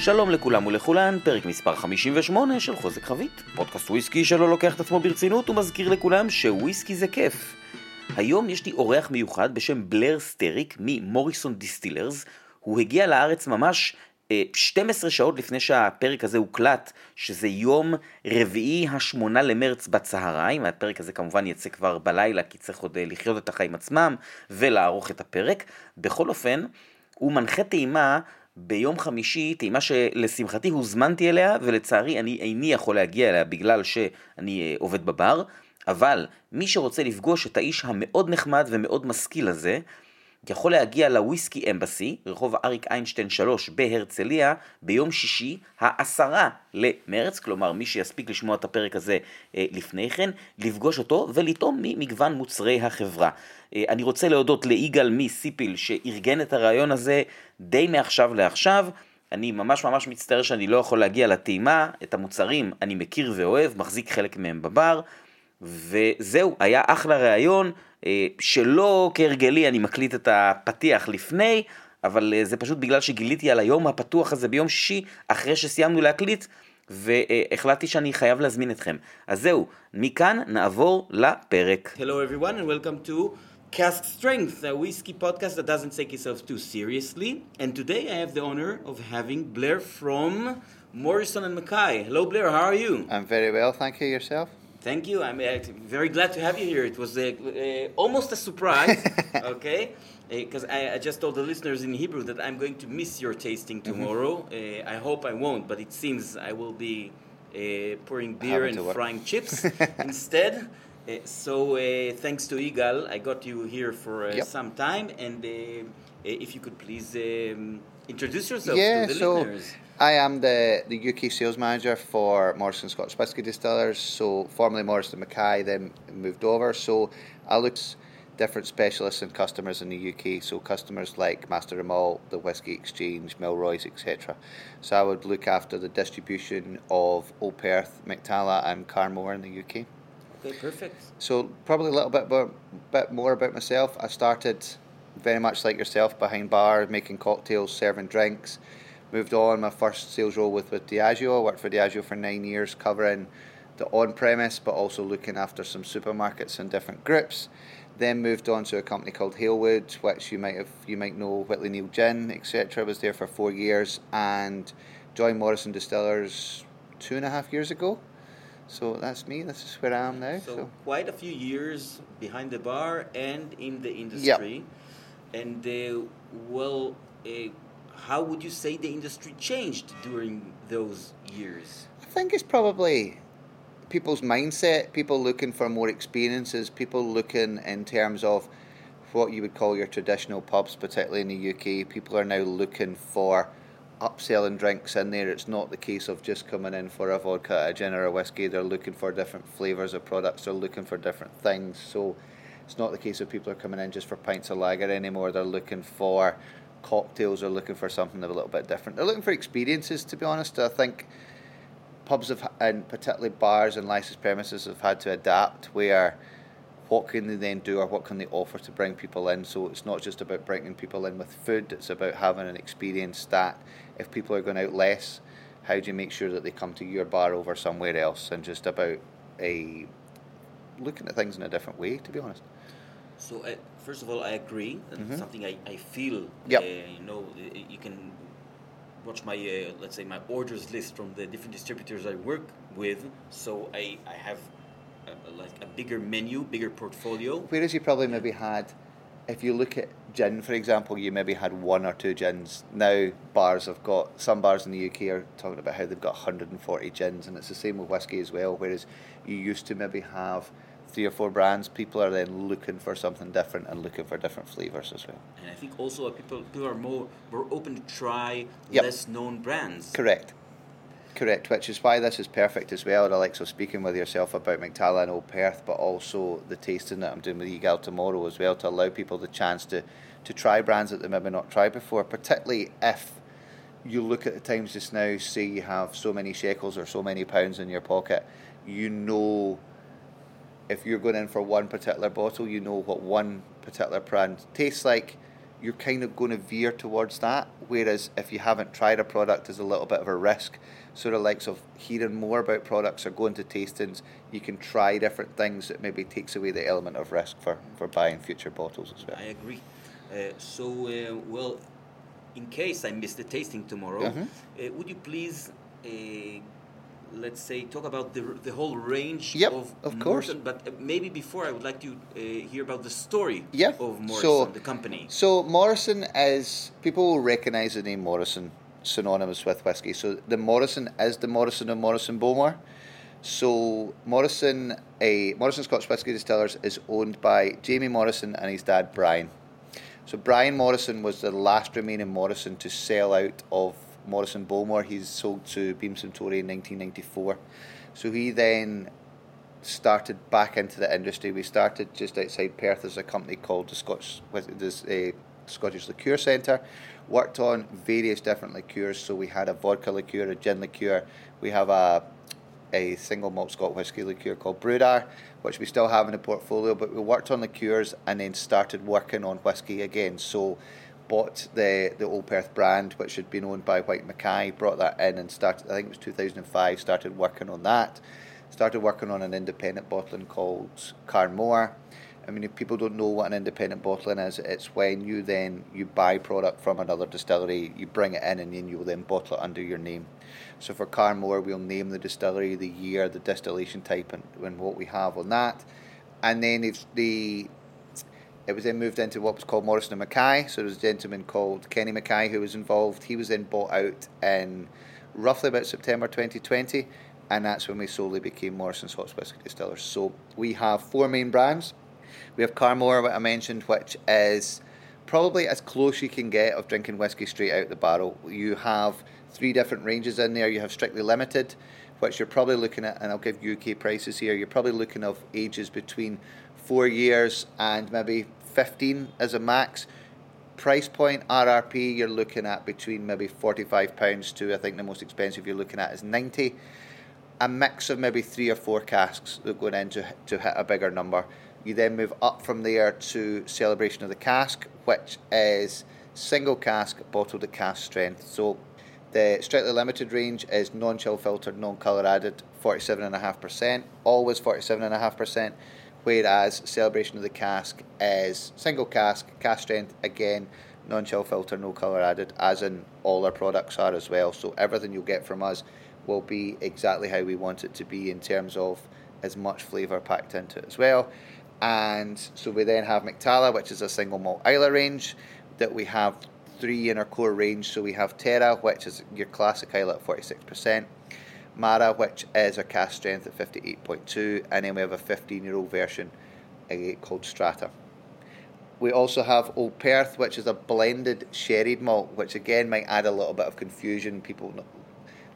שלום לכולם ולכולן, פרק מספר 58 של חוזק חבית, פודקאסט וויסקי שלא לוקח את עצמו ברצינות ומזכיר לכולם שוויסקי זה כיף. היום יש לי אורח מיוחד בשם בלר סטריק ממוריסון דיסטילרס, הוא הגיע לארץ ממש 12 אה, שעות לפני שהפרק הזה הוקלט, שזה יום רביעי השמונה למרץ בצהריים, הפרק הזה כמובן יצא כבר בלילה כי צריך עוד אה, לחיות את החיים עצמם ולערוך את הפרק. בכל אופן, הוא מנחה טעימה ביום חמישי, טעימה שלשמחתי הוזמנתי אליה ולצערי אני איני יכול להגיע אליה בגלל שאני אה, עובד בבר, אבל מי שרוצה לפגוש את האיש המאוד נחמד ומאוד משכיל הזה, יכול להגיע לוויסקי אמבסי, רחוב אריק איינשטיין 3 בהרצליה, ביום שישי, העשרה למרץ, כלומר מי שיספיק לשמוע את הפרק הזה אה, לפני כן, לפגוש אותו ולטעום ממגוון מוצרי החברה. אה, אני רוצה להודות ליגאל מסיפיל שארגן את הרעיון הזה די מעכשיו לעכשיו. אני ממש ממש מצטער שאני לא יכול להגיע לטעימה, את המוצרים אני מכיר ואוהב, מחזיק חלק מהם בבר, וזהו, היה אחלה ראיון. אה, שלא כהרגלי אני מקליט את הפתיח לפני, אבל אה, זה פשוט בגלל שגיליתי על היום הפתוח הזה ביום שישי, אחרי שסיימנו להקליט, והחלטתי שאני חייב להזמין אתכם. אז זהו, מכאן נעבור לפרק. Hello everyone and welcome to Cask Strength, a whiskey podcast that doesn't take itself too seriously. And today I have the honor of having Blair from Morrison and Mackay. Hello Blair, how are you? I'm very well, thank you. Yourself? Thank you. I'm uh, very glad to have you here. It was uh, uh, almost a surprise, okay? Because I, I, just told the listeners in Hebrew that I'm going to miss your tasting mm-hmm. tomorrow. Mm-hmm. I hope I won't, but it seems I will be uh, pouring beer and frying chips instead. Uh, so thanks to Igal, I got you here for yep. some time. And if you could please um, introduce yourself yeah, to the so listeners. I am the, the UK sales manager for Morrison Scotch Whisky Distillers. So formerly Morrison Mackay, then moved over. So I look different specialists and customers in the UK. So customers like Master Malt, the Whisky Exchange, Milroy's, etc. So I would look after the distribution of Old Perth, Mac-Talla, and Carn Mor in the UK. Okay, perfect. So probably a little bit more, bit more about myself. I started very much like yourself behind bar, making cocktails, serving drinks moved on. My first sales role with, with Diageo. I worked for Diageo for nine years, covering the on premise, but also looking after some supermarkets and different groups. Then moved on to a company called Halewood, which you might have you might know Whitley Neill Gin, etc. Was there for four years and joined Morrison Distillers two and a half years ago. So that's me. This is where I am now. So, so. quite a few years behind the bar and in the industry, yep. and uh, well, uh, how would you say the industry changed during those years? I think it's probably people's mindset, people looking for more experiences, people looking in terms of what you would call your traditional pubs, particularly in the UK. People are now looking for upselling drinks in there. It's not the case of just coming in for a vodka, a gin, or a whiskey. They're looking for different flavours of products. They're looking for different things. So it's not the case of people are coming in just for pints of lager anymore. They're looking for cocktails are looking for something a little bit different. They're looking for experiences, to be honest. I think pubs have, and particularly bars and licensed premises have had to adapt where what can they then do or what can they offer to bring people in. So it's not just about bringing people in with food, it's about having an experience that if people are going out less, how do you make sure that they come to your bar over somewhere else and just about a looking at things in a different way, to be honest. So, uh, first of all, I agree. Mm-hmm. Something I, I feel. Yep. Uh, you know, you can watch my uh, let's say my orders list from the different distributors I work with. So I I have a, like a bigger menu, bigger portfolio. Whereas you probably maybe had. If you look at gin, for example, you maybe had one or two gins. Now bars have got some bars in the UK are talking about how they've got 140 gins, and it's the same with whiskey as well. Whereas you used to maybe have three or four brands, people are then looking for something different and looking for different flavors as well. And I think also people people are more more open to try yep. less known brands. Correct. Correct, which is why this is perfect as well. So speaking with yourself about Mac-Talla and Old Perth, but also the tasting that I'm doing with Igal tomorrow as well to allow people the chance to, to try brands that they maybe not tried before, particularly if you look at the times just now, say you have so many shekels or so many pounds in your pocket, you know if you're going in for one particular bottle, you know what one particular brand tastes like. you're kind of going to veer towards that. Whereas if you haven't tried a product, there's a little bit of a risk. Sort of likes of hearing more about products or going to tastings, you can try different things that maybe takes away the element of risk for, for buying future bottles as well. I agree. Uh, so, uh, well, in case I miss the tasting tomorrow, Mhm. uh, would you please, uh, let's say, talk about the, the whole range Yep, of of course. Morrison? But uh, maybe before, I would like to uh, hear about the story Yeah, of Morrison, so- the company. So Morrison as people will recognise the name Morrison synonymous with whiskey. So the Morrison is the Morrison of Morrison Bowmore. So Morrison, a Morrison Scotch Whisky Distillers, is owned by Jamie Morrison and his dad Brian. So Brian Morrison was the last remaining Morrison to sell out of Morrison Bowmore. He's sold to Beam Suntory in 1994. So he then started back into the industry. We started just outside Perth as a company called the Scotch this uh, Scottish Liqueur Centre. Worked on various different liqueurs. So we had a vodka liqueur, a gin liqueur. We have a a single malt Scotch whisky liqueur called Bruadar, which we still have in the portfolio. But we worked on liqueurs and then started working on whisky again. So bought the the Old Perth brand, which had been owned by Whyte Mackay, brought that in and started. I think it was 2005. Started working on that. Started working on an independent bottling called Carn Mor. I mean, if people don't know what an independent bottling is, it's when you then you buy product from another distillery, you bring it in, and then you'll then bottle it under your name. So for Carn Mor, we'll name the distillery, the year, the distillation type, and, and what we have on that. And then if the it was then moved into what was called Morrison and Mackay. So there was a gentleman called Kenny Mackay who was involved. He was then bought out in roughly about September 2020, and that's when we solely became Morrison Scotch Whisky Distillers. So we have four main brands. We have Carn Mor, what I mentioned, which is probably as close you can get of drinking whiskey straight out the barrel. You have three different ranges in there. You have Strictly Limited, which you're probably looking at, and I'll give UK prices here. You're probably looking of ages between four years and maybe 15 as a max. Price point RRP, you're looking at between maybe £45 to I think the most expensive you're looking at is 90 a mix of maybe three or four casks that going in to, to hit a bigger number. You then move up from there to Celebration of the Cask, which is single cask bottled at cask strength. So the strictly limited range is non-chill filtered, non-colour added, 47.5%, always 47.5%, whereas Celebration of the Cask is single cask, cask strength, again, non-chill filter, no colour added, as in all our products are as well. So everything you'll get from us will be exactly how we want it to be in terms of as much flavour packed into it as well. And so we then have Mac-Talla, which is a single malt Islay range that we have three in our core range. So we have Terra, which is your classic Islay at 46%, Mara, which is a cask strength at 58.2, and then we have a 15 year old version uh, called Strata. We also have Old Perth, which is a blended sherried malt, which again might add a little bit of confusion. People not,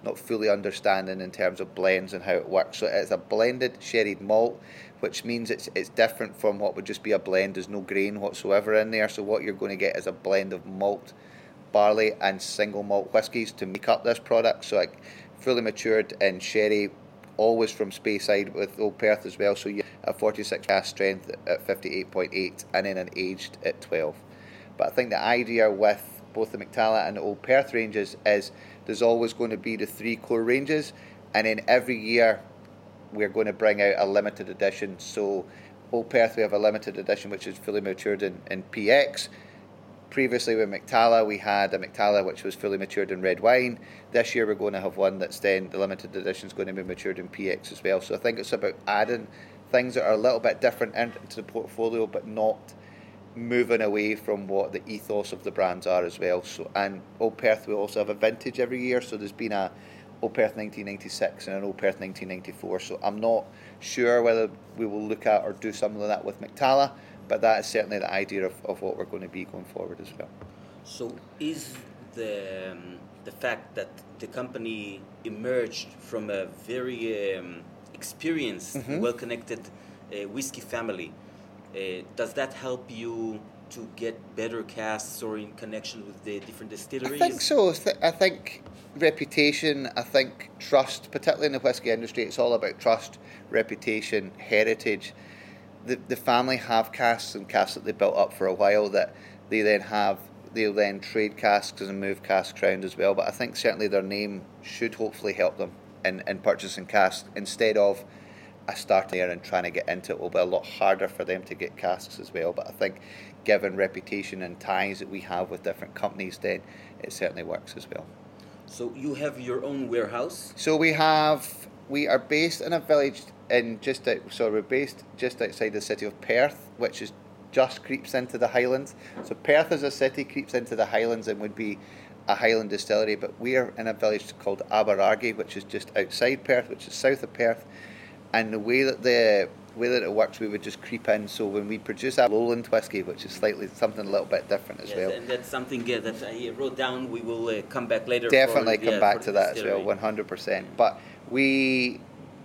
not fully understanding in terms of blends and how it works. So it's a blended sherried malt, which means it's it's different from what would just be a blend. There's no grain whatsoever in there. So what you're going to get is a blend of malt, barley, and single malt whiskies to make up this product. So fully matured in sherry, always from Speyside with Old Perth as well. So you have 46 cask strength at 58.8 and then an aged at 12. But I think the idea with both the Mac-Talla and the Old Perth ranges is there's always going to be the three core ranges, and then every year we're going to bring out a limited edition. So Old Perth we have a limited edition which is fully matured in, in PX. Previously with Mac-Talla we had a Mac-Talla which was fully matured in red wine. This year we're going to have one that's then the limited edition is going to be matured in PX as well. So I think it's about adding things that are a little bit different into the portfolio but not moving away from what the ethos of the brands are as well. So and Old Perth we also have a vintage every year. So there's been a Old Perth 1996 and an Old Perth 1994. So I'm not sure whether we will look at or do something like that with Mac-Talla, but that is certainly the idea of, of what we're going to be going forward as well. So is the um, the fact that the company emerged from a very um, experienced, Mhm. well-connected uh, whiskey family, uh, does that help you to get better casks or in connection with the different distilleries? I think so. I I think reputation, I think trust, particularly in the whisky industry, it's all about trust, reputation, heritage. The, the family have casks and casks that they built up for a while that they then have they'll then trade casks and move casks around as well. But I think certainly their name should hopefully help them in, in purchasing casks instead of a starting there and trying to get into it will be a lot harder for them to get casks as well. But I think given reputation and ties that we have with different companies, then it certainly works as well. So you have your own warehouse. So we have we are based in a village in just out, so we're based just outside the city of Perth, which is just creeps into the Highlands. So Perth as a city creeps into the Highlands and would be a Highland distillery, but we're in a village called Aberargie, which is just outside Perth, which is south of Perth. And the way that the way that it works, we would just creep in. So when we produce our lowland whiskey, which is slightly something a little bit different as Yes, well. and that's something uh, that I wrote down. We will uh, come back later. for- Definitely come yeah, back to that as well, one hundred percent. But we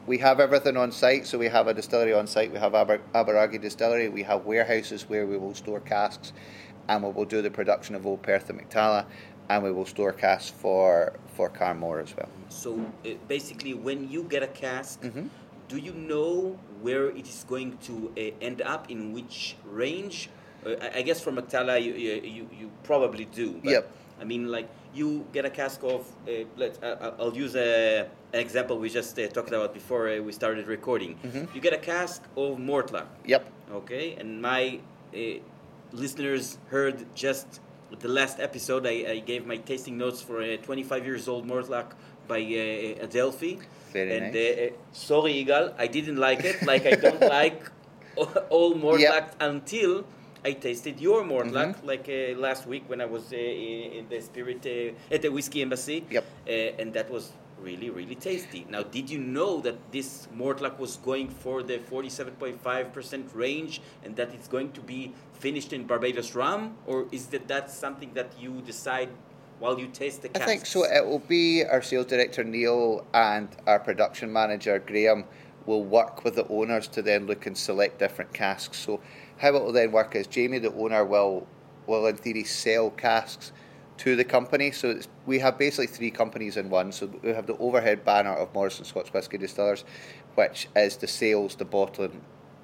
we have everything on site, so we have a distillery on site. We have Aber, Aberargie Distillery. We have warehouses where we will store casks, and we will do the production of Old Perth and Mac-Talla, and we will store casks for for Carn Mor as well. So uh, basically, when you get a cask, Mhm. do you know where it is going to uh, end up in which range? Uh, I, I guess for Mac-Talla, you, you, you, probably do. Yep. I mean, like you get a cask of. Uh, let uh, I'll use a, an example we just uh, talked about before uh, we started recording. Mhm. You get a cask of Mortlach. Yep. Okay, and my uh, listeners heard just the last episode. I, I gave my tasting notes for a 25 years old Mortlach by uh, Adelphi. Very and nice. uh, uh, sorry, Igal, I didn't like it. Like I don't like all Mortlach until I tasted your Mortlach, Mhm. like uh, last week when I was uh, in the Spirit uh, at the Whiskey Embassy. Yep. Uh, and that was really, really tasty. Now, did you know that this Mortlach was going for the 47.5% range and that it's going to be finished in Barbados rum? Or is that that's something that you decide while you taste the I think so. It will be our sales director Neil and our production manager Graham will work with the owners to then look and select different casks. So how it will then work is Jamie, the owner, will will in theory sell casks to the company. So we have basically three companies in one. So we have the overhead banner of Morrison Scotch Whisky Distillers, which is the sales, the bottling,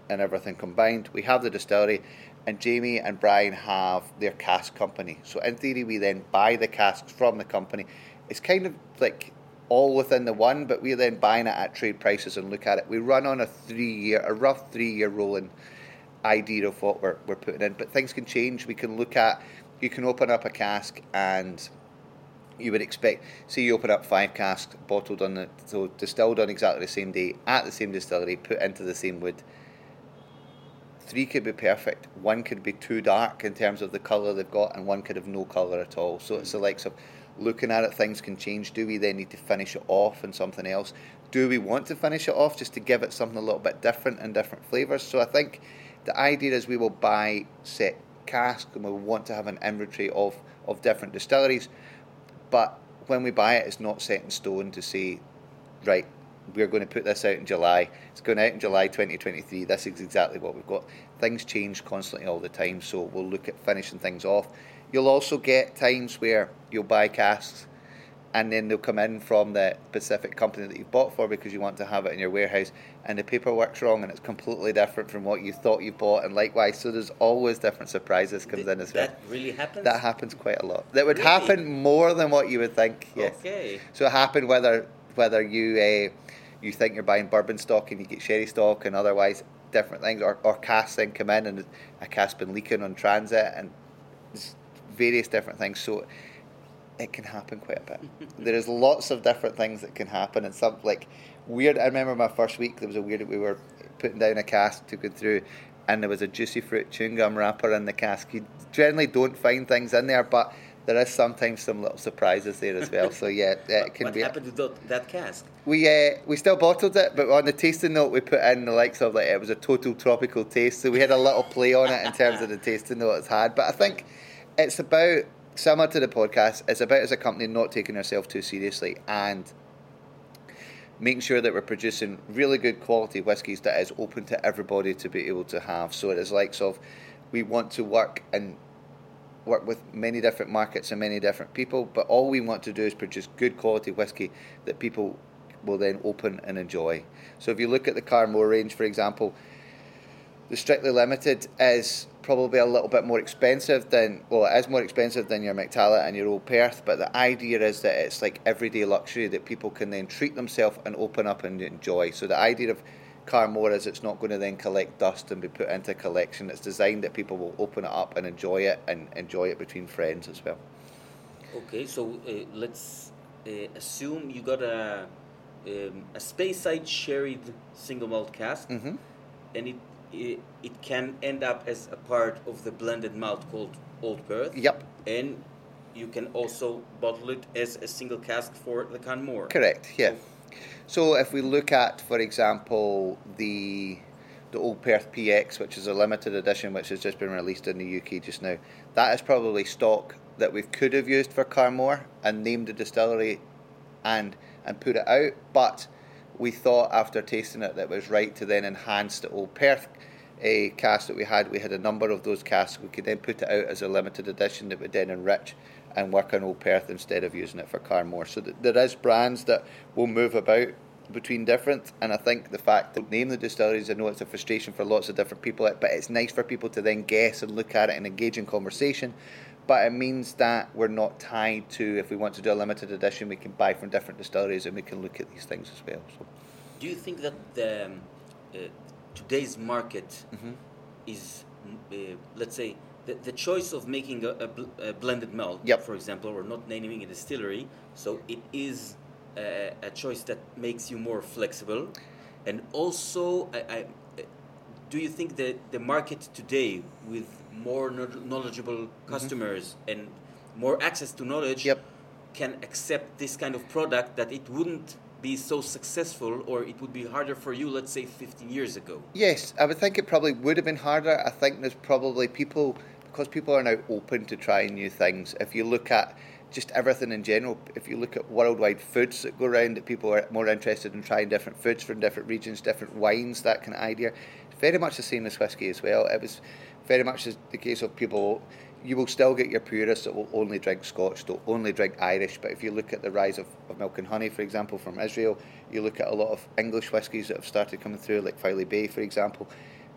and everything combined. We have the distillery, and Jamie and Brian have their cask company. So in theory, we then buy the casks from the company. It's kind of like all within the one, but we're then buying it at trade prices and look at it. We run on a three year, a rough three year rolling idea of what we're, we're putting in, but things can change. We can look at, you can open up a cask and you would expect, say you open up five casks, bottled on the, so distilled on exactly the same day, at the same distillery, put into the same wood. Three could be perfect. One could be too dark in terms of the colour they've got, and one could have no colour at all. So it's the mm. likes of looking at it, things can change. Do we then need to finish it off and something else? Do we want to finish it off just to give it something a little bit different and different flavours? So I think the idea is we will buy set casks and we want to have an inventory of, of different distilleries. But when we buy it, it's not set in stone to say, right, we're going to put this out in July. It's going out in July 2023. This is exactly what we've got. Things change constantly all the time, so we'll look at finishing things off. You'll also get times where you'll buy casks and then they'll come in from the specific company that you've bought for because you want to have it in your warehouse and the paperwork's wrong and it's completely different from what you thought you bought and likewise so there's always different surprises comes Th- in as well That really happens? that happens quite a lot that would Really? happen more than what you would think yes Okay. so it happened whether whether you uh, you think you're buying bourbon stock and you get sherry stock and otherwise different things, or, or casks then come in and a cask been leaking on transit and various different things. So it can happen quite a bit. there is lots of different things that can happen and some like weird. I remember my first week there was a weird. We were putting down a cask to go through. And there was a juicy fruit chewing gum wrapper in the cask. You generally don't find things in there, but there is sometimes some little surprises there as well. So yeah, it can what be. happened to that, that cask? We uh, we still bottled it, but on the tasting note we put in the likes of like it was a total tropical taste. So we had a little play on it in terms of the tasting note it's had. But I think it's about similar to the podcast. It's about as a company not taking ourselves too seriously and making sure that we're producing really good quality whiskies that is open to everybody to be able to have. So it is likes of we want to work and work with many different markets and many different people, but all we want to do is produce good quality whiskey that people will then open and enjoy. So if you look at the Carn Mor range, for example, the strictly limited is probably a little bit more expensive than well, it is more expensive than your Mac-Talla and your Old Perth. But the idea is that it's like everyday luxury that people can then treat themselves and open up and enjoy. So the idea of Carn Mor is it's not going to then collect dust and be put into a collection. It's designed that people will open it up and enjoy it and enjoy it between friends as well. Okay, so uh, let's uh, assume you got a um, a Speyside sherried single malt cask, Mm-hmm. and it, it it can end up as a part of the blended malt called Old Perth. Yep, And you can also bottle it as a single cask for the Carn Mor. correct. Yeah. So if we look at, for example, the the Old Perth PX, which is a limited edition, which has just been released in the UK just now, that is probably stock that we could have used for Carn Mor and named the distillery and and put it out, but we thought after tasting it that it was right to then enhance the Old Perth a cask that we had. We had a number of those casks. We could then put it out as a limited edition that would then enrich and work on Old Perth instead of using it for Carn Mor. So th- there is brands that will move about between different, and I think the fact that name the distilleries, I know it's a frustration for lots of different people, but it's nice for people to then guess and look at it and engage in conversation. But it means that we're not tied to if we want to do a limited edition, we can buy from different distilleries and we can look at these things as well. So. Do you think that the um, uh, today's market Mhm. is, uh, let's say, the, the choice of making a, a, bl- a blended malt, Yep. for example, or not naming a distillery, so it is a, a choice that makes you more flexible, and also, I, I, uh, do you think that the market today, with more knowledgeable customers and more access to knowledge, Yep. can accept this kind of product that it wouldn't be so successful or it would be harder for you let's say 15 years ago Yes, I would think it probably would have been harder. I think there's probably people because people are now open to trying new things. If you look at just everything in general, if you look at worldwide foods that go around, that people are more interested in trying different foods from different regions, different wines, that kind of idea. Very much the same as whiskey as well. It was very much the case of people. You will still get your purists that will only drink Scotch, they'll only drink Irish. But if you look at the rise of, of milk and honey, for example, from Israel, you look at a lot of English whiskies that have started coming through, like Filey Bay, for example.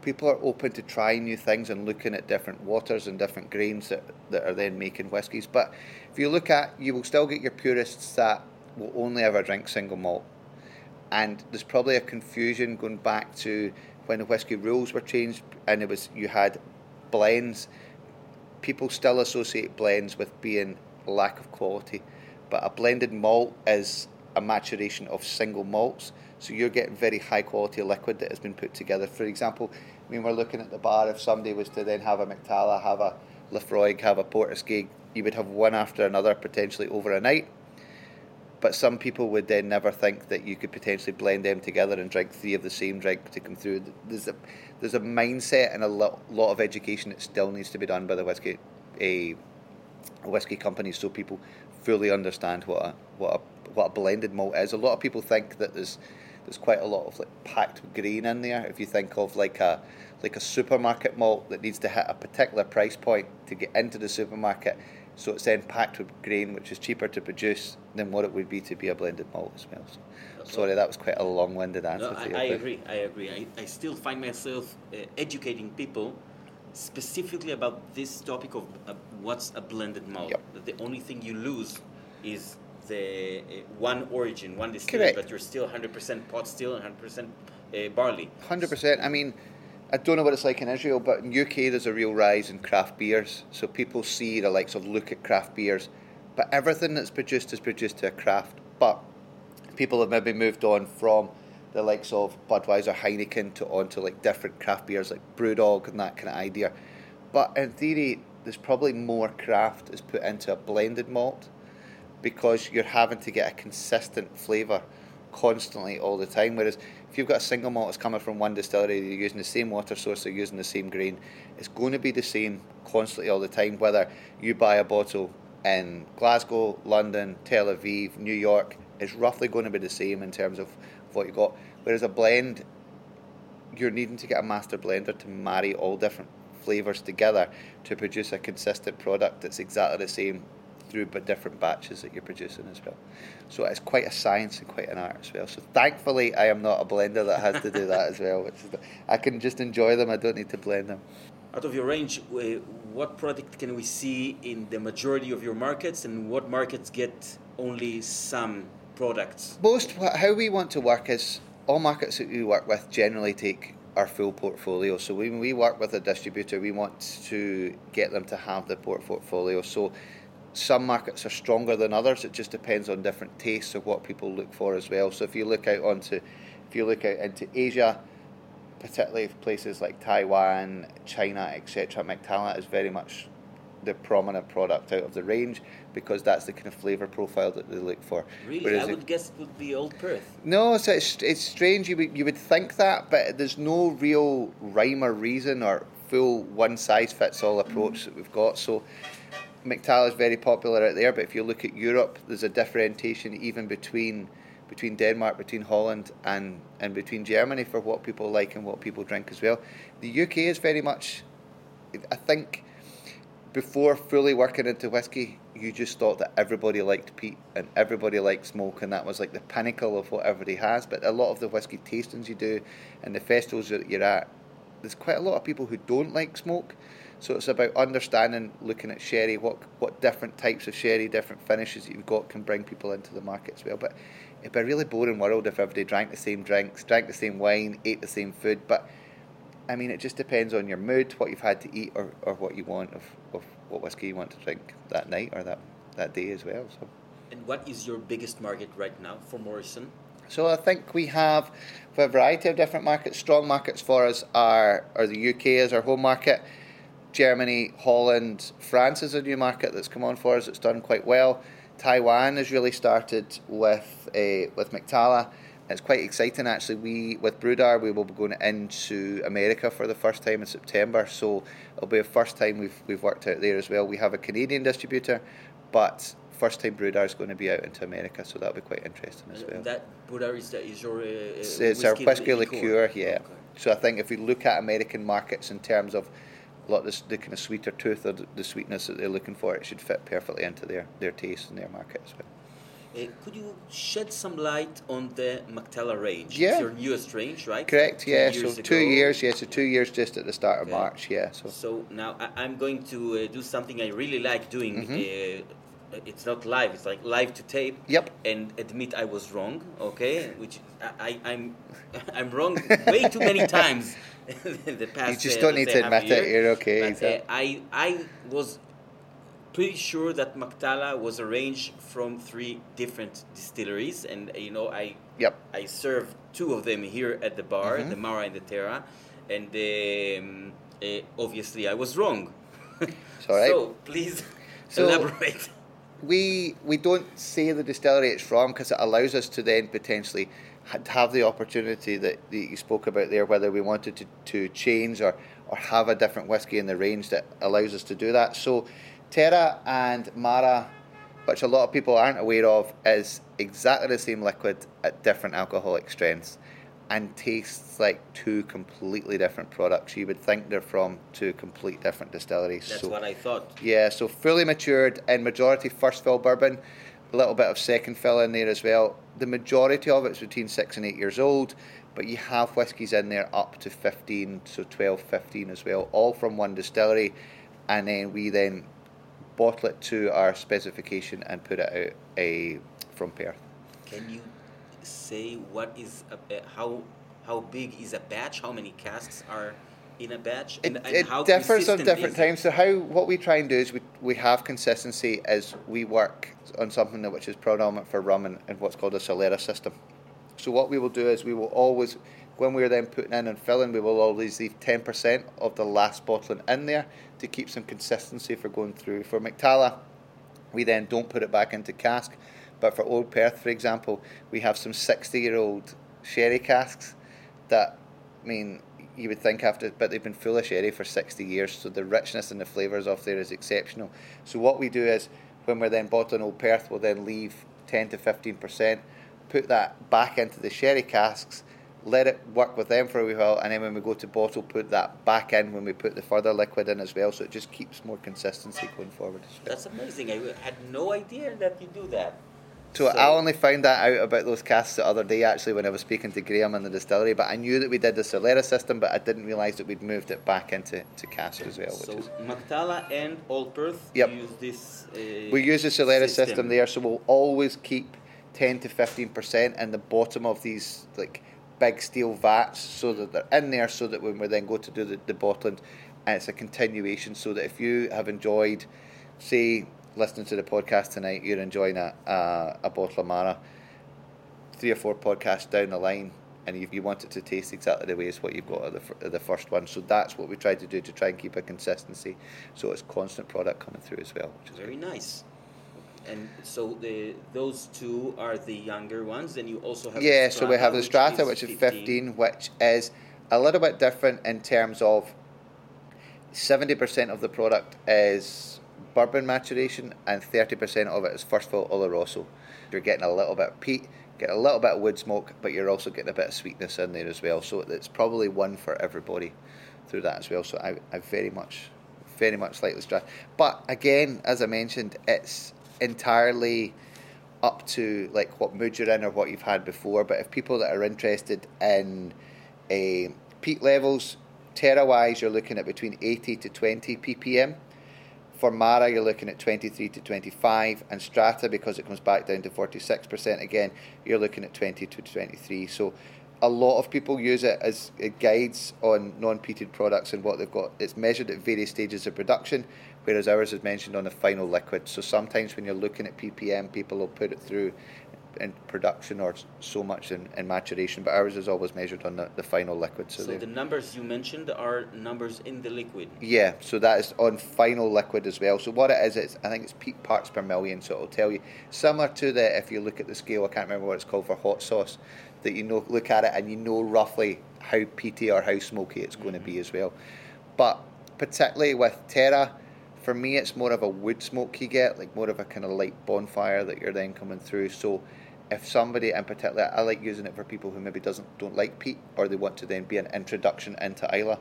People are open to trying new things and looking at different waters and different grains that, that are then making whiskies. But if you look at, you will still get your purists that will only ever drink single malt. And there's probably a confusion going back to when the whiskey rules were changed and it was you had blends. People still associate blends with being lack of quality, but a blended malt is a maturation of single malts. So you're getting very high quality liquid that has been put together. For example, when we're looking at the bar, if somebody was to then have a Mac-Talla, have a Laphroaig, have a Port Askaig, you would have one after another potentially over a night. But some people would then never think that you could potentially blend them together and drink three of the same drink to come through. There's a there's a mindset and a lot, lot of education that still needs to be done by the whiskey a whiskey companies so people fully understand what a what a what a blended malt is. A lot of people think that there's there's quite a lot of like packed grain in there. If you think of like a like a supermarket malt that needs to hit a particular price point to get into the supermarket, so it's then packed with grain, which is cheaper to produce than what it would be to be a blended malt as well. So, sorry, that was quite a long-winded answer no, I, I agree i agree I, I still find myself uh, educating people specifically about this topic of uh, what's a blended malt Yep. that the only thing you lose is the uh, one origin one distillery but you're still 100% pot still and 100% uh, barley Hundred percent. I mean, I don't know what it's like in Israel, but in UK there's a real rise in craft beers. So people see the likes of look at craft beers, but everything that's produced is produced to a craft. But people have maybe moved on from the likes of Budweiser, Heineken to onto like different craft beers like BrewDog and that kind of idea. But in theory, there's probably more craft is put into a blended malt because you're having to get a consistent flavour constantly all the time. Whereas if you've got a single malt that's coming from one distillery, they're using the same water source, they're using the same grain, it's going to be the same constantly all the time. Whether you buy a bottle in Glasgow, London, Tel Aviv, New York, it's roughly going to be the same in terms of what you got. Whereas a blend, you're needing to get a master blender to marry all different flavours together to produce a consistent product that's exactly the same through but different batches that you're producing as well. So it's quite a science and quite an art as well. So thankfully, I am not a blender that has to do that as well. Which is the, I can just enjoy them. I don't need to blend them. Out of your range, what product can we see in the majority of your markets, and what markets get only some products? Most how we want to work is all markets that we work with generally take our full portfolio. So when we work with a distributor, we want to get them to have the portfolio. So some markets are stronger than others. It just depends on different tastes of what people look for as well. So if you look out onto, if you look out into Asia, particularly places like Taiwan, China, etc., Mac-Talla is very much the prominent product out of the range because that's the kind of flavour profile that they look for. Really, Whereas I would it, guess it would be Old Perth. No, so it's it's strange. You would you would think that, but there's no real rhyme or reason or full one size fits all approach mm. that we've got. So. Mac-Talla is very popular out there, but if you look at Europe, there's a differentiation even between between Denmark, between Holland, and, and between Germany for what people like and what people drink as well. The UK is very much, I think, before fully working into whiskey, you just thought that everybody liked peat and everybody liked smoke, and that was like the pinnacle of what everybody has. But a lot of the whiskey tastings you do and the festivals that you're at, there's quite a lot of people who don't like smoke. So it's about understanding, looking at sherry, what what different types of sherry, different finishes that you've got can bring people into the market as well. But it'd be a really boring world if everybody drank the same drinks, drank the same wine, ate the same food, but I mean, it just depends on your mood, what you've had to eat, or, or what you want of, of what whiskey you want to drink that night or that, that day as well. So. And what is your biggest market right now for Morrison? So I think we have a variety of different markets. Strong markets for us are, are the UK as our home market. Germany, Holland, France is a new market that's come on for us. It's done quite well. Taiwan has really started with a, with Mac-Talla it's quite exciting actually. We with Bruadar we will be going into America for the first time in September, so it'll be the first time we've we've worked out there as well. We have a Canadian distributor, but first time Bruadar is going to be out into America, so that'll be quite interesting as well. That Bruadar is, that is your uh, it's, it's our whiskey liqueur, liqueur yeah. Okay. So I think if we look at American markets in terms of a lot of the, kind of sweeter tooth or the, sweetness that they're looking for, it should fit perfectly into their, their taste and their market as well. Uh, could you shed some light on the Mac-Talla range? Yeah. It's your newest range, right? Correct, two yeah. So two years, yeah. So two years just at the start okay. of March, yeah. So, so now I, am going to uh, do something I really like doing. Mm-hmm. Uh, it's not live, it's like live to tape. Yep. And admit I was wrong, okay? Which I, I, am I'm, I'm wrong way too many times the past You just don't uh, need to admit it, you're okay. But, uh, I, I was pretty sure that Mac-Talla was arranged from three different distilleries, and you know I yep. I served two of them here at the bar, mm-hmm. the Mara and the Terra, and um, uh, obviously I was wrong. so please so elaborate. We we don't say the distillery it's from because it allows us to then potentially have the opportunity that, you spoke about there, whether we wanted to, to change or, or have a different whiskey in the range that allows us to do that. So Terra and Mara, which a lot of people aren't aware of, is exactly the same liquid at different alcoholic strengths and tastes like two completely different products. You would think they're from two complete different distilleries. That's so, what I thought. Yeah, so fully matured and majority first fill bourbon, a little bit of second fill in there as well. The majority of it's between six and eight years old, but you have whiskies in there up to 15, so 12, 15 as well, all from one distillery. And then we then bottle it to our specification and put it out a from Perth. Can you say what is a, how how big is a batch? How many casks are in a batch? And, it, and it differs on different times. So how what we try and do is we, we have consistency as we work on something that which is predominant for rum and, and what's called a Solera system. So what we will do is we will always when we're then putting in and filling, we will always leave 10% of the last bottling in there to keep some consistency for going through. For Mac-Talla, we then don't put it back into cask. But for Old Perth, for example, we have some 60 year old sherry casks that, I mean, you would think after, but they've been full of sherry eh, for 60 years, so the richness and the flavours off there is exceptional. So what we do is, when we're then bottling Old Perth, we'll then leave 10 to 15%, put that back into the sherry casks, let it work with them for a wee while, and then when we go to bottle, put that back in when we put the further liquid in as well. So it just keeps more consistency going forward. Well. That's amazing. I had no idea that you do that. So, I only found that out about those casks the other day actually when I was speaking to Graham in the distillery. But I knew that we did the Solera system, but I didn't realise that we'd moved it back into to cask as well. So Which is, Mac-Talla and Old Perth Yep. use this. Uh, we use the Solera system. there, so we'll always keep ten to fifteen percent in the bottom of these like big steel vats, so that they're in there, so that when we then go to do the, the bottling, and it's a continuation. So that if you have enjoyed, say, listening to the podcast tonight, you're enjoying a a, uh, a bottle of Mara, three or four podcasts down the line. And if you want it to taste exactly the way as what you've got at the, at the first one, so that's what we try to do to try and keep a consistency, so it's constant product coming through as well, which is Very nice. And so the those two are the younger ones, and you also have the Yeah, so we have the Strata, Strata, which is 15, which is a little bit different in terms of 70% of the product is bourbon maturation and 30% of it is first fill Oloroso. You're getting a little bit of peat, get a little bit of wood smoke, but you're also getting a bit of sweetness in there as well. So it's probably one for everybody through that as well. So I, I very much, very much like the Strata. But again, as I mentioned, it's entirely up to like what mood you're in or what you've had before. But if people that are interested in eh, a peak levels, Terra wise, you're looking at between 80 to 20 ppm. For Mara, you're looking at 23 to 25, and Strata, because it comes back down to 46% again, you're looking at 20 to 23. So, a lot of people use it as guides on non-peated products and what they've got. It's measured at various stages of production, whereas ours is mentioned on the final liquid. So sometimes when you're looking at ppm, people will put it through in production or so much in, in maturation, but ours is always measured on the, the final liquid. So, So the numbers you mentioned are numbers in the liquid. yeah, so that is on final liquid as well. So what it is, it's I think it's peak parts per million. So it'll tell you similar to the if you look at the scale, I can't remember what it's called for hot sauce, that you know look at it and you know roughly how peaty or how smoky it's going to be mm-hmm. as well. But particularly with Terra, for me it's more of a wood smoke you get, like more of a kind of light bonfire that you're then coming through. So if somebody in particular, I like using it for people who maybe doesn't don't like peat or they want to then be an introduction into Islay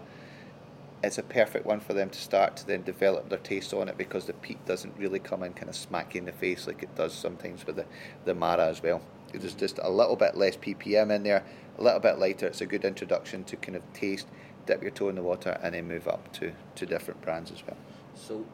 it's a perfect one for them to start to then develop their taste on it because the peat doesn't really come in kind of smack you in the face like it does sometimes with the, the Mara as well. There's just a little bit less ppm in there, a little bit lighter. It's a good introduction to kind of taste, dip your toe in the water, and then move up to, to different brands as well. So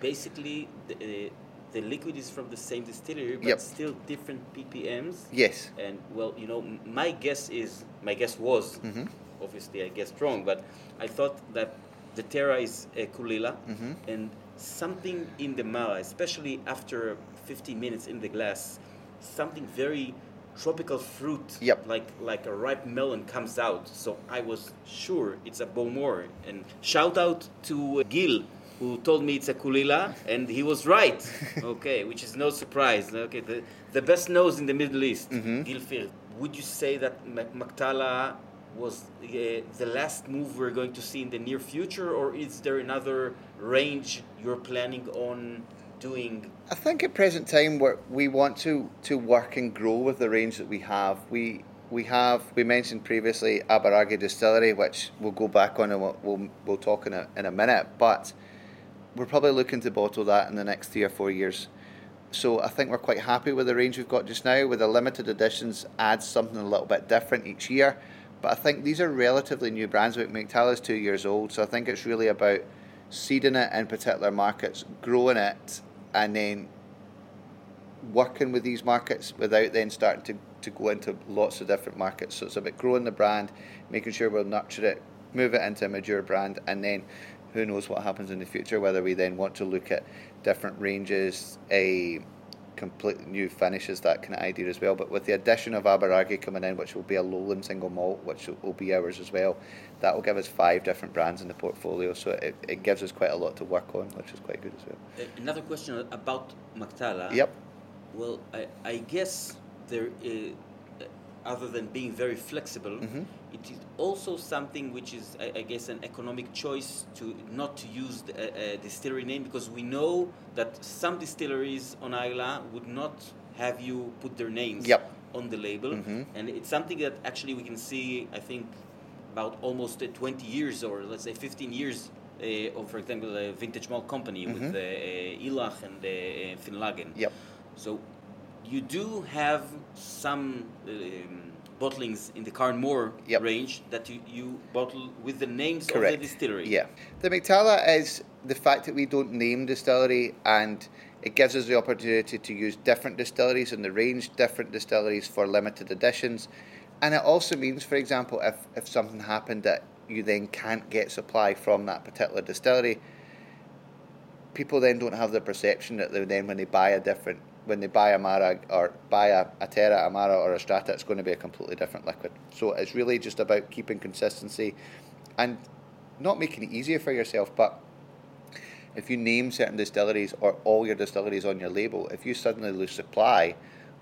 basically, the, the liquid is from the same distillery, but Yep. still different ppms. Yes. And well, you know, m- my guess is my guess was Mhm. obviously I guessed wrong, but I thought that the Terra is a Caol Ila Mhm. and something in the Mara, especially after 15 minutes in the glass, something very tropical fruit, Yep. like like a ripe melon comes out. So I was sure it's a Bowmore. And shout out to Gil. Who told me it's a Caol Ila, and he was right. Okay, which is no surprise. Okay, the, the best nose in the Middle East, Mhm. Gilfir. Would you say that Mac-Talla was uh, the last move we're going to see in the near future, or is there another range you're planning on doing? I think at present time we we want to to work and grow with the range that we have. We we have we mentioned previously Aberargie Distillery, which we'll go back on and we'll we'll, we'll talk in a in a minute. But we're probably looking to bottle that in the next three or four years. So I think we're quite happy with the range we've got just now. With the limited editions, adds something a little bit different each year. But I think these are relatively new brands. Mac-Talla is two years old, so I think it's really about seeding it in particular markets, growing it, and then working with these markets without then starting to, to go into lots of different markets. So it's about growing the brand, making sure we'll nurture it, move it into a mature brand, and then who knows what happens in the future, whether we then want to look at different ranges, a completely new finishes, that kind of idea as well. But with the addition of Aberargie coming in, which will be a lowland single malt, which will- be ours as well, that will give us five different brands in the portfolio. So it, it gives us quite a lot to work on, which is quite good as well. Uh, Another question about Mac-Talla. Yep. Well, I, I guess there, uh, other than being very flexible, Mhm. it is also something which is, I, I guess, an economic choice to not to use the, a, a distillery name because we know that some distilleries on Islay would not have you put their names. Yep. on the label, Mhm. and it's something that actually we can see. I think about almost uh, 20 years, or let's say 15 years. Uh, of, for example, a vintage malt company with Mhm. uh, uh, Ileach and uh, uh, Finlaggan. Yep. So you do have some um, bottlings in the Carn Mor Yep. range that you, you bottle with the names Correct. of the distillery. Yeah. The Mac-Talla is the fact that we don't name distillery and it gives us the opportunity to use different distilleries in the range, different distilleries for limited editions. And it also means, for example, if, if something happened that you then can't get supply from that particular distillery, people then don't have the perception that they then when they buy a different when they buy a Mara or buy a, a Terra, or a Strata, it's going to be a completely different liquid. So it's really just about keeping consistency and not making it easier for yourself, but if you name certain distilleries or all your distilleries on your label, if you suddenly lose supply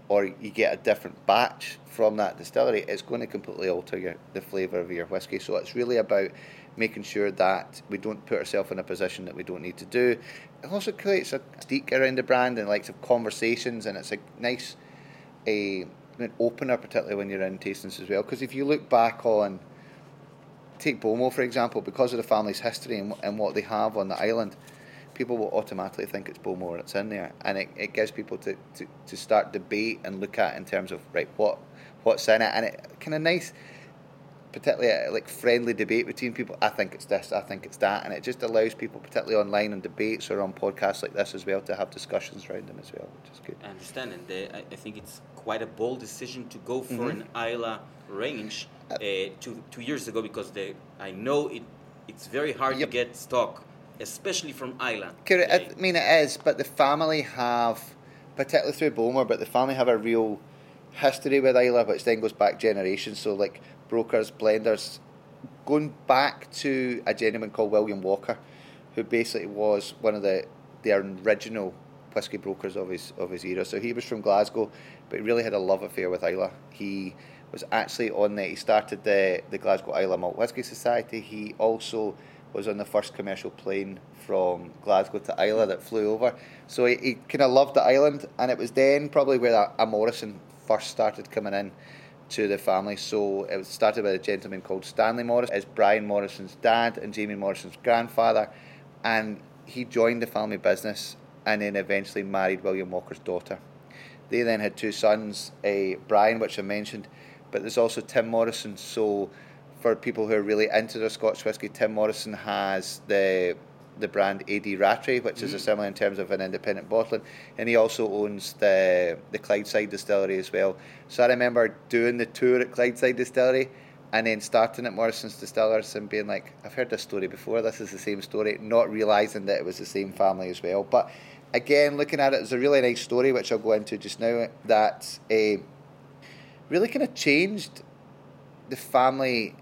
or you get a different batch from that distillery, it's going to completely alter your, the flavour of your whiskey. So it's really about making sure that we don't put ourselves in a position that we don't need to do. It also creates a mystique around the brand and likes of conversations, and it's a nice a an opener, particularly when you're in tastings as well. Because if you look back on take Bowmore for example, because of the family's history and, and what they have on the island, people will automatically think it's Bowmore that's in there, and it, it gives people to, to, to start debate and look at in terms of right what what's in it, and it kind of nice, particularly a, like friendly debate between people. I think it's this, I think it's that, and it just allows people, particularly online and debates or on podcasts like this as well, to have discussions around them as well, which is good. I understand, and uh, I, I think it's quite a bold decision to go for Mhm. an Islay range Uh, uh, two, two years ago because the, I know it it's very hard Yep. to get stock, especially from Islay. Correct. Uh, I mean, it is, but the family have, particularly through Bowmore, but the family have a real history with Islay, which then goes back generations. So, like brokers, blenders, going back to a gentleman called William Walker, who basically was one of the the original whiskey brokers of his of his era. So he was from Glasgow, but he really had a love affair with Islay. He was actually on the he started the the Glasgow Islay Malt Whisky Society. He also was on the first commercial plane from Glasgow to Islay that flew over. So he, he kind of loved the island, and it was then probably where a, a Morrison first started coming in to the family. So it was started by a gentleman called Stanley Morris, as Brian Morrison's dad and Jamie Morrison's grandfather, and he joined the family business and then eventually married William Walker's daughter. They then had two sons, a Brian, which I mentioned, but there's also Tim Morrison. So for people who are really into their Scotch whisky, Tim Morrison has the the brand AD Rattray, which is a similar in terms of an independent bottling, and he also owns the the Clydeside distillery as well. So I remember doing the tour at Clydeside distillery, and then starting at Morrison's Distillers and being like, I've heard this story before. This is the same story, not realizing that it was the same family as well. But again, looking at it, it's a really nice story which I'll go into just now. That uh, really kind of changed the family,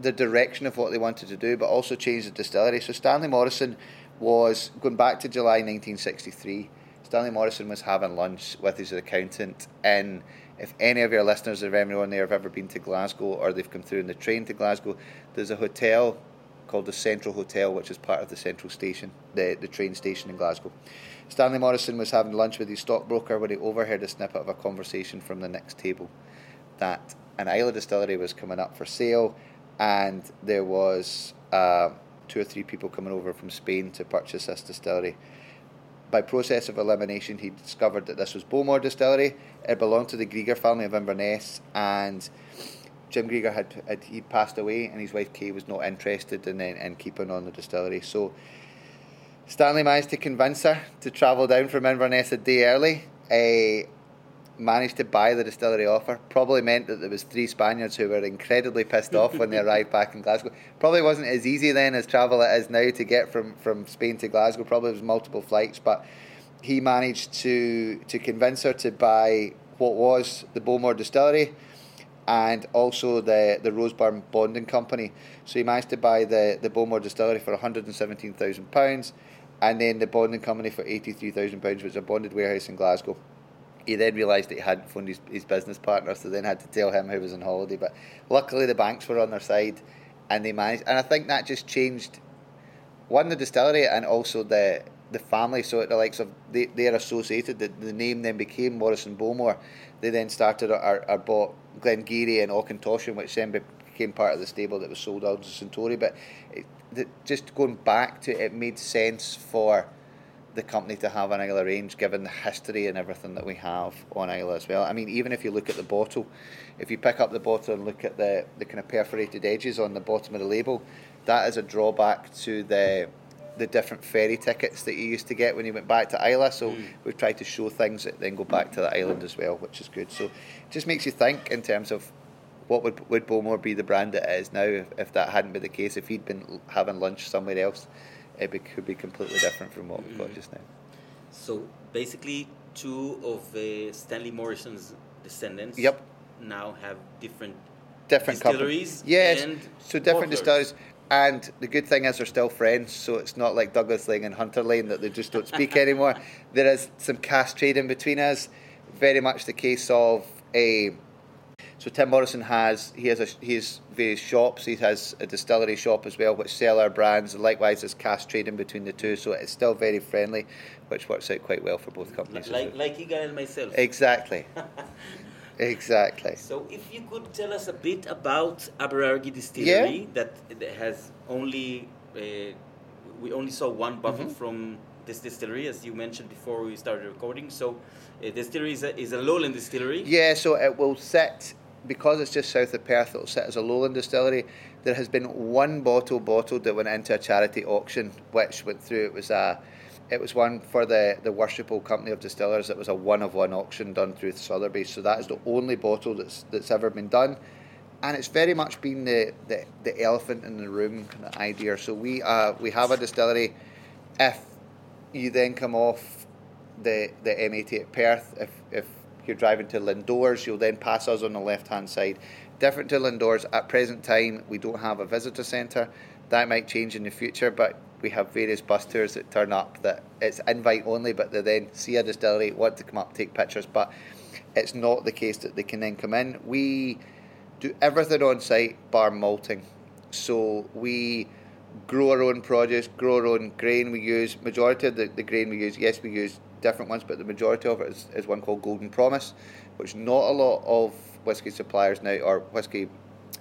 the direction of what they wanted to do, but also changed the distillery. So Stanley Morrison was going back to July 1963. Stanley Morrison was having lunch with his accountant in. If any of your listeners, if anyone there have ever been to Glasgow or they've come through in the train to Glasgow, there's a hotel called the Central Hotel, which is part of the Central Station, the, the train station in Glasgow. Stanley Morrison was having lunch with his stockbroker when he overheard a snippet of a conversation from the next table that an Islay distillery was coming up for sale, and there was uh, two or three people coming over from Spain to purchase this distillery. By process of elimination, he discovered that this was Bowmore Distillery. It belonged to the Grigor family of Inverness, and Jim Grigor had, had he passed away, and his wife Kay was not interested in, in keeping on the distillery. So Stanley managed to convince her to travel down from Inverness a day early. Uh, managed to buy the distillery offer. Probably meant that there was three Spaniards who were incredibly pissed off when they arrived back in Glasgow. Probably wasn't as easy then as travel it is now to get from, from Spain to Glasgow. Probably was multiple flights, but he managed to to convince her to buy what was the Bowmore distillery and also the the Roseburn Bonding Company. So he managed to buy the the Bowmore distillery for one hundred and seventeen thousand pounds, and then the bonding company for eighty three thousand pounds, which is a bonded warehouse in Glasgow. He then realised that he hadn't phoned his, his business partner, so then had to tell him he was on holiday. But luckily, the banks were on their side, and they managed. And I think that just changed one the distillery and also the the family. So the likes of they they're associated. The, the name then became Morrison Bowmore. They then started or, or bought Glen Garioch and Auchentoshan, which then became part of the stable that was sold out to Suntory. But it, the, just going back to it, it made sense for the company to have an Islay range, given the history and everything that we have on Islay as well. I mean, even if you look at the bottle, if you pick up the bottle and look at the, the kind of perforated edges on the bottom of the label, that is a drawback to the the different ferry tickets that you used to get when you went back to Islay. So mm. we've tried to show things that then go back to the island as well, which is good. So it just makes you think in terms of what would would Bowmore be the brand it is now if, if that hadn't been the case, if he'd been having lunch somewhere else it be, could be completely different from what we've got mm-hmm. just now. So basically, two of uh, Stanley Morrison's descendants yep. now have different different distilleries. Yes, so different distilleries. And the good thing is they're still friends, so it's not like Douglas Laing and Hunter Laing that they just don't speak anymore. There is some cask trading between us. Very much the case of a so Tim Morrison has he has a, he has various shops. He has a distillery shop as well, which sell our brands. Likewise, there's cask trading between the two, so it's still very friendly, which works out quite well for both companies. Like like Igal and myself. Exactly. exactly. So, if you could tell us a bit about Aberargie Distillery, yeah. that has only uh, we only saw one bottle mm-hmm. from this distillery, as you mentioned before we started recording. So, uh, distillery is a, is a lowland distillery. Yeah, so it will sit because it's just south of Perth, it'll sit as a lowland distillery. There has been one bottle bottled that went into a charity auction, which went through. It was a, it was one for the the Worshipful Company of Distillers. It was a one of one auction done through Sotheby's. So that is the only bottle that's that's ever been done, and it's very much been the the, the elephant in the room kind of idea. So we uh we have a distillery. If you then come off the the M80 at Perth, if if you're driving to Lindores, you'll then pass us on the left hand side. Different to Lindores, at present time, we don't have a visitor centre. That might change in the future, but we have various bus tours that turn up that it's invite only, but they then see a distillery, want to come up, take pictures, but it's not the case that they can then come in. We do everything on site bar malting. So we grow our own produce, grow our own grain. We use majority of the, the grain we use. Yes, we use different ones, but the majority of it is, is one called Golden Promise, which not a lot of whiskey suppliers now or whiskey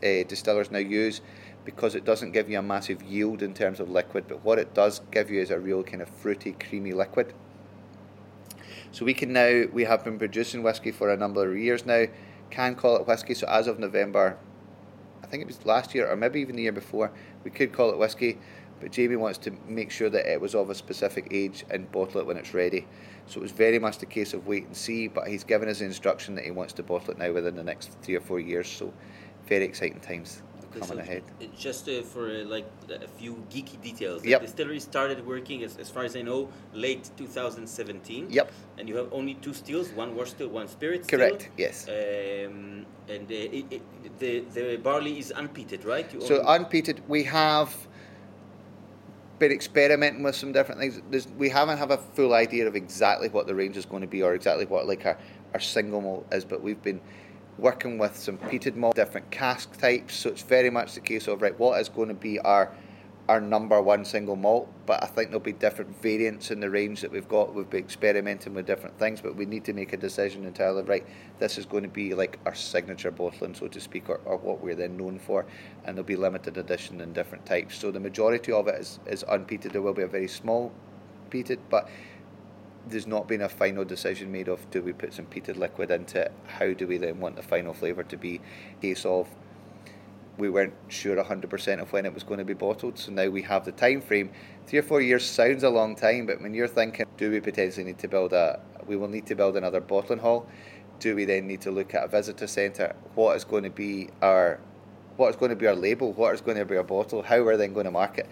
uh, distillers now use because it doesn't give you a massive yield in terms of liquid, but what it does give you is a real kind of fruity, creamy liquid. So we can now we have been producing whiskey for a number of years now. Can call it whiskey. So as of November, I think it was last year or maybe even the year before, we could call it whiskey but Jamie wants to make sure that it was of a specific age and bottle it when it's ready. So it was very much the case of wait and see, but he's given us the instruction that he wants to bottle it now within the next three or four years. So very exciting times okay, coming so ahead. Just uh, for uh, like a few geeky details, yep. the distillery started working, as, as far as I know, late 2017. Yep. And you have only two stills, one wash still, one spirit Correct, still. yes. Um, and uh, it, it, the, the barley is unpeated, right? You so unpeated, we have been experimenting with some different things. There's, we haven't have a full idea of exactly what the range is going to be or exactly what like our, our single malt is, but we've been working with some peated malt, different cask types. So it's very much the case of right, what is going to be our our number one single malt, but I think there'll be different variants in the range that we've got. We've been experimenting with different things, but we need to make a decision them, right, this is going to be like our signature bottling, so to speak, or, or what we're then known for, and there'll be limited edition in different types. So the majority of it is, is unpeated. There will be a very small peated, but there's not been a final decision made of do we put some peated liquid into it? How do we then want the final flavour to be? Case of we weren't sure 100% of when it was going to be bottled. So now we have the time frame. Three or four years sounds a long time, but when you're thinking, do we potentially need to build a, we will need to build another bottling hall. Do we then need to look at a visitor centre? What is going to be our, what is going to be our label? What is going to be our bottle? How are they going to market?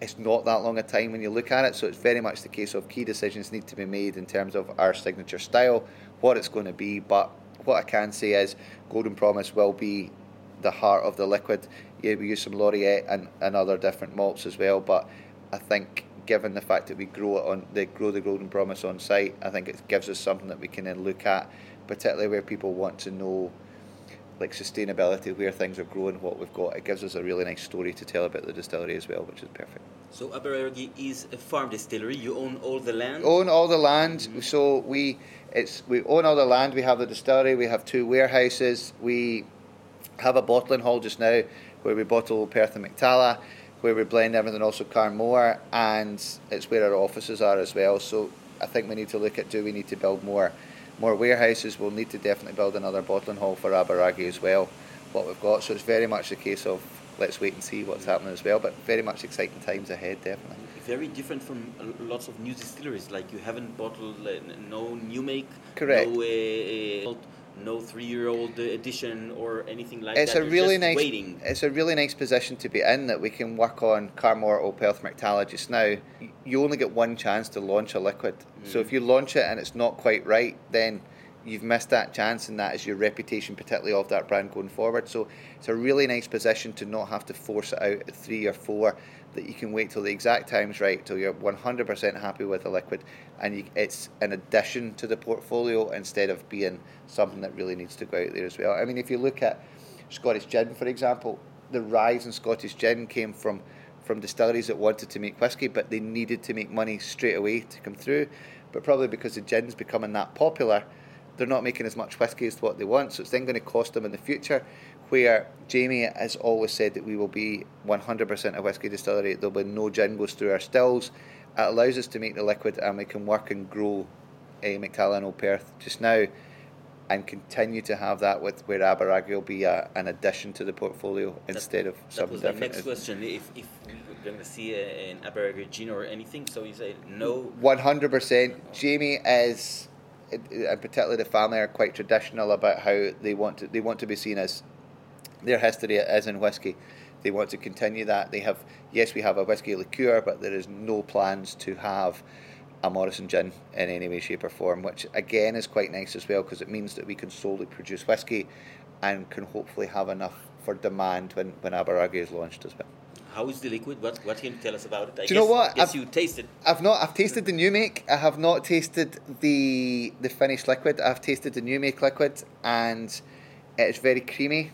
It's not that long a time when you look at it, so it's very much the case of key decisions need to be made in terms of our signature style, what it's going to be. But what I can say is, Golden Promise will be the heart of the liquid. Yeah, we use some Laureate and, and other different malts as well, but I think given the fact that we grow it on they grow the Golden Promise on site, I think it gives us something that we can then look at, particularly where people want to know like sustainability, where things are growing, what we've got. It gives us a really nice story to tell about the distillery as well, which is perfect. So Aberargie is a farm distillery. You own all the land. Own all the land. Mm-hmm. So we it's we own all the land. We have the distillery. We have two warehouses. We have a bottling hall just now where we bottle Perth and Mac-Talla, where we blend everything also Carn Mor, and it's where our offices are as well. So I think we need to look at do we need to build more more warehouses? We'll need to definitely build another bottling hall for Aberargie as well. What we've got, so it's very much a case of let's wait and see what's happening as well. But very much exciting times ahead, definitely. Very different from lots of new distilleries. Like you haven't bottled uh, no new make, Correct. no uh, uh, no three-year-old edition or anything like it's that. a really nice waiting. it's a really nice position to be in that we can work on Carn Mor or Perth Mac-Talla just now. You only get one chance to launch a liquid. So Mm. if you launch it and it's not quite right, then you've missed that chance and that is your reputation particularly of that brand going forward. So it's a really nice position to not have to force it out at three or four that you can wait till the exact time's right till you're 100% happy with the liquid and you, it's an addition to the portfolio instead of being something that really needs to go out there as well. I mean if you look at Scottish gin, for example, the rise in Scottish gin came from from distilleries that wanted to make whiskey, but they needed to make money straight away to come through. But probably because the gin's becoming that popular, they're not making as much whiskey as what they want. So it's then going to cost them in the future. Where Jamie has always said that we will be 100% a whiskey distillery. There'll be no gin goes through our stills. It allows us to make the liquid, and we can work and grow eh, a Mac-Talla and Old Perth just now and continue to have that with where Aberargie will be a, an addition to the portfolio instead of That something was different. next question. If if we're going to see a, an Aberargie gin or anything, so you say no. One hundred percent. Jamie is, and particularly the family, are quite traditional about how they want to. They want to be seen as their history is in whiskey. They want to continue that. They have yes, we have a whiskey liqueur, but there is no plans to have a Morrison gin in any way, shape, or form. Which again is quite nice as well because it means that we can solely produce whiskey, and can hopefully have enough for demand when when Aberargie is launched as well. How is the liquid? What what can you tell us about it? I Do you know guess, what? Guess I've- you tasted. I've not. I've tasted the new make. I have not tasted the the finished liquid. I've tasted the new make liquid, and it's very creamy.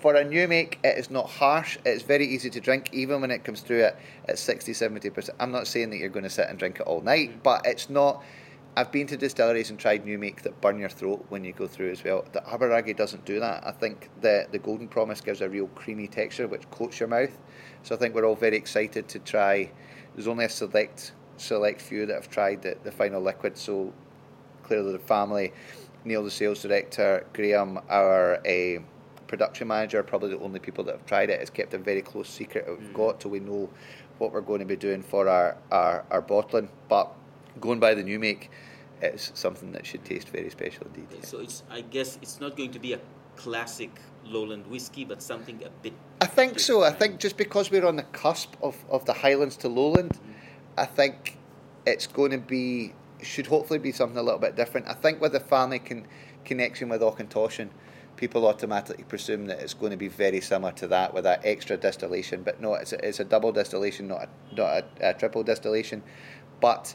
For a new make, it is not harsh. It's very easy to drink, even when it comes through at, at 60 70%. I'm not saying that you're going to sit and drink it all night, but it's not. I've been to distilleries and tried new make that burn your throat when you go through as well. The Aberargie doesn't do that. I think the, the Golden Promise gives a real creamy texture which coats your mouth. So I think we're all very excited to try. There's only a select select few that have tried the, the final liquid. So clearly the family, Neil the sales director, Graham our uh, production manager, are probably the only people that have tried it. It's kept a very close secret that we've mm. got till we know what we're going to be doing for our, our, our bottling. But going by the new make, it's something that should taste very special indeed. yeah. So it's. I guess it's not going to be a classic lowland whiskey, but something a bit. I think so. I think just because we're on the cusp of, of the Highlands to Lowland, mm. I think it's going to be should hopefully be something a little bit different. I think with the family con- connection with Auchentoshan, people automatically presume that it's going to be very similar to that with that extra distillation. But no, it's a, it's a double distillation, not a, not a, a triple distillation. But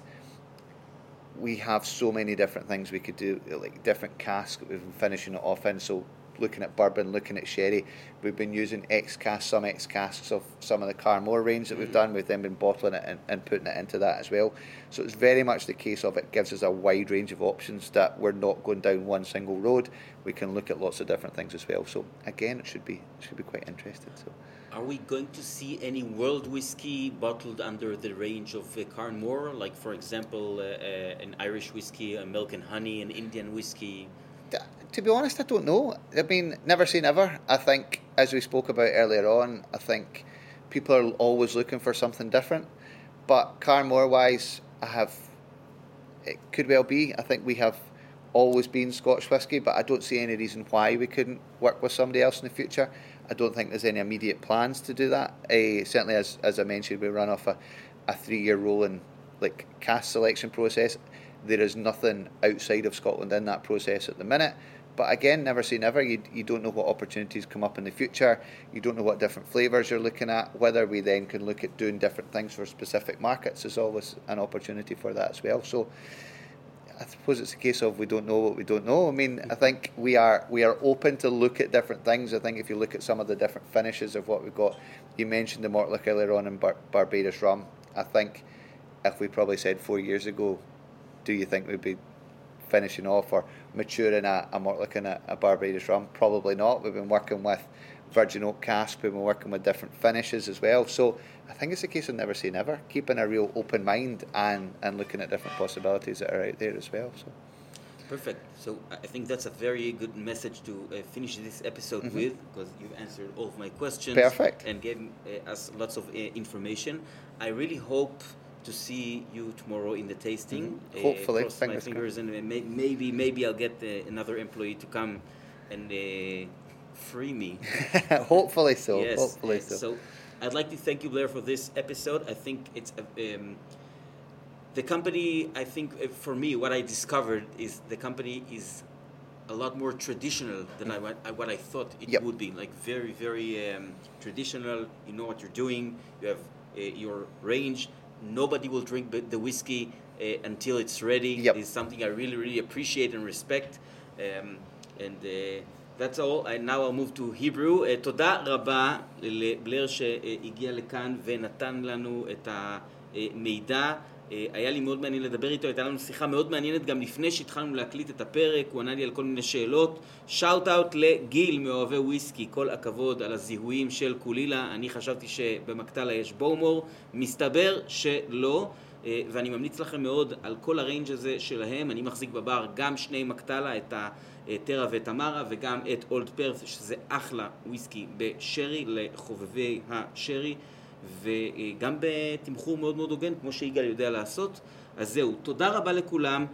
we have so many different things we could do, like different casks we've been finishing it off in. So looking at bourbon, looking at sherry, we've been using ex casks, some ex casks of some of the Carn Mor range that we've done. We've then been bottling it and, and putting it into that as well. So it's very much the case of it gives us a wide range of options that we're not going down one single road. We can look at lots of different things as well. So again, it should be it should be quite interesting. So. Are we going to see any world whiskey bottled under the range of uh, Carn Mor? Like, for example, uh, uh, an Irish whiskey, a milk and honey, an Indian whiskey? To be honest, I don't know. I mean, never say never. I think, as we spoke about earlier on, I think people are always looking for something different. But Carn Mor wise, I have, it could well be. I think we have always been Scotch whisky, but I don't see any reason why we couldn't work with somebody else in the future. I don't think there's any immediate plans to do that. Uh, certainly, as, as I mentioned, we run off a, a three year rolling like cask selection process. There is nothing outside of Scotland in that process at the minute. But again, never say never. You, you don't know what opportunities come up in the future. You don't know what different flavours you're looking at. Whether we then can look at doing different things for specific markets is always an opportunity for that as well. So I suppose it's a case of we don't know what we don't know. I mean, I think we are we are open to look at different things. I think if you look at some of the different finishes of what we've got, you mentioned the Mortlach earlier on in Bar- Barbados rum. I think if we probably said four years ago, do you think we'd be finishing off or maturing a, a Mortlach and a, a Barbados rum? Probably not. We've been working with virgin oak cask. We've been working with different finishes as well. So I think it's a case of never say never, keeping a real open mind and, and looking at different possibilities that are out there as well. So. Perfect. So I think that's a very good message to uh, finish this episode Mhm. with because you've answered all of my questions. Perfect. And gave uh, us lots of uh, information. I really hope to see you tomorrow in the tasting. Mhm. Hopefully, cross my fingers and uh, may, maybe maybe I'll get uh, another employee to come and uh, free me. hopefully so. Yes. Hopefully uh, so. So I'd like to thank you, Blair, for this episode. I think it's um, the company. I think uh, for me, what I discovered is the company is a lot more traditional than I- what I thought it Yep. would be. Like very, very um, traditional. You know what you're doing. You have uh, your range Nobody will drink the- the whiskey uh, until it's ready. Yep. It's something I really, really appreciate and respect. Um, and uh, that's all. I, now I'll move to Hebrew. Uh, תודה רבה לבלר שהגיע לכאן ונתן לנו את המידע. אה, היה לי מאוד מעניין לדבר איתו, הייתה לנו שיחה מאוד מעניינת גם לפני שהתחלנו להקליט את הפרק, הוא ענה לי על כל מיני שאלות. שאוט אאוט לגיל מאוהבי וויסקי, כל הכבוד על הזיהויים של קולילה, אני חשבתי שבמקטלה יש בואומור, מסתבר שלא. אה, ואני ממליץ לכם מאוד על כל הריינג' הזה שלהם, אני מחזיק בבר גם שני מקטלה, את הטרה ואת המרה וגם את אולד פרס, שזה אחלה וויסקי בשרי לחובבי השרי, וגם בתמחור מאוד מאוד הוגן, כמו שיגאל יודע לעשות. אז זהו, תודה רבה לכולם.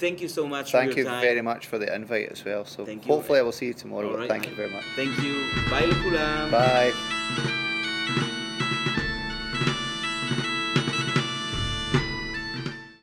Thank you so much Thank for you your time. very much for the invite as well. So Thank you. hopefully I will see you tomorrow. Right. Thank you very much. Thank you. ביי לכולם. Bye.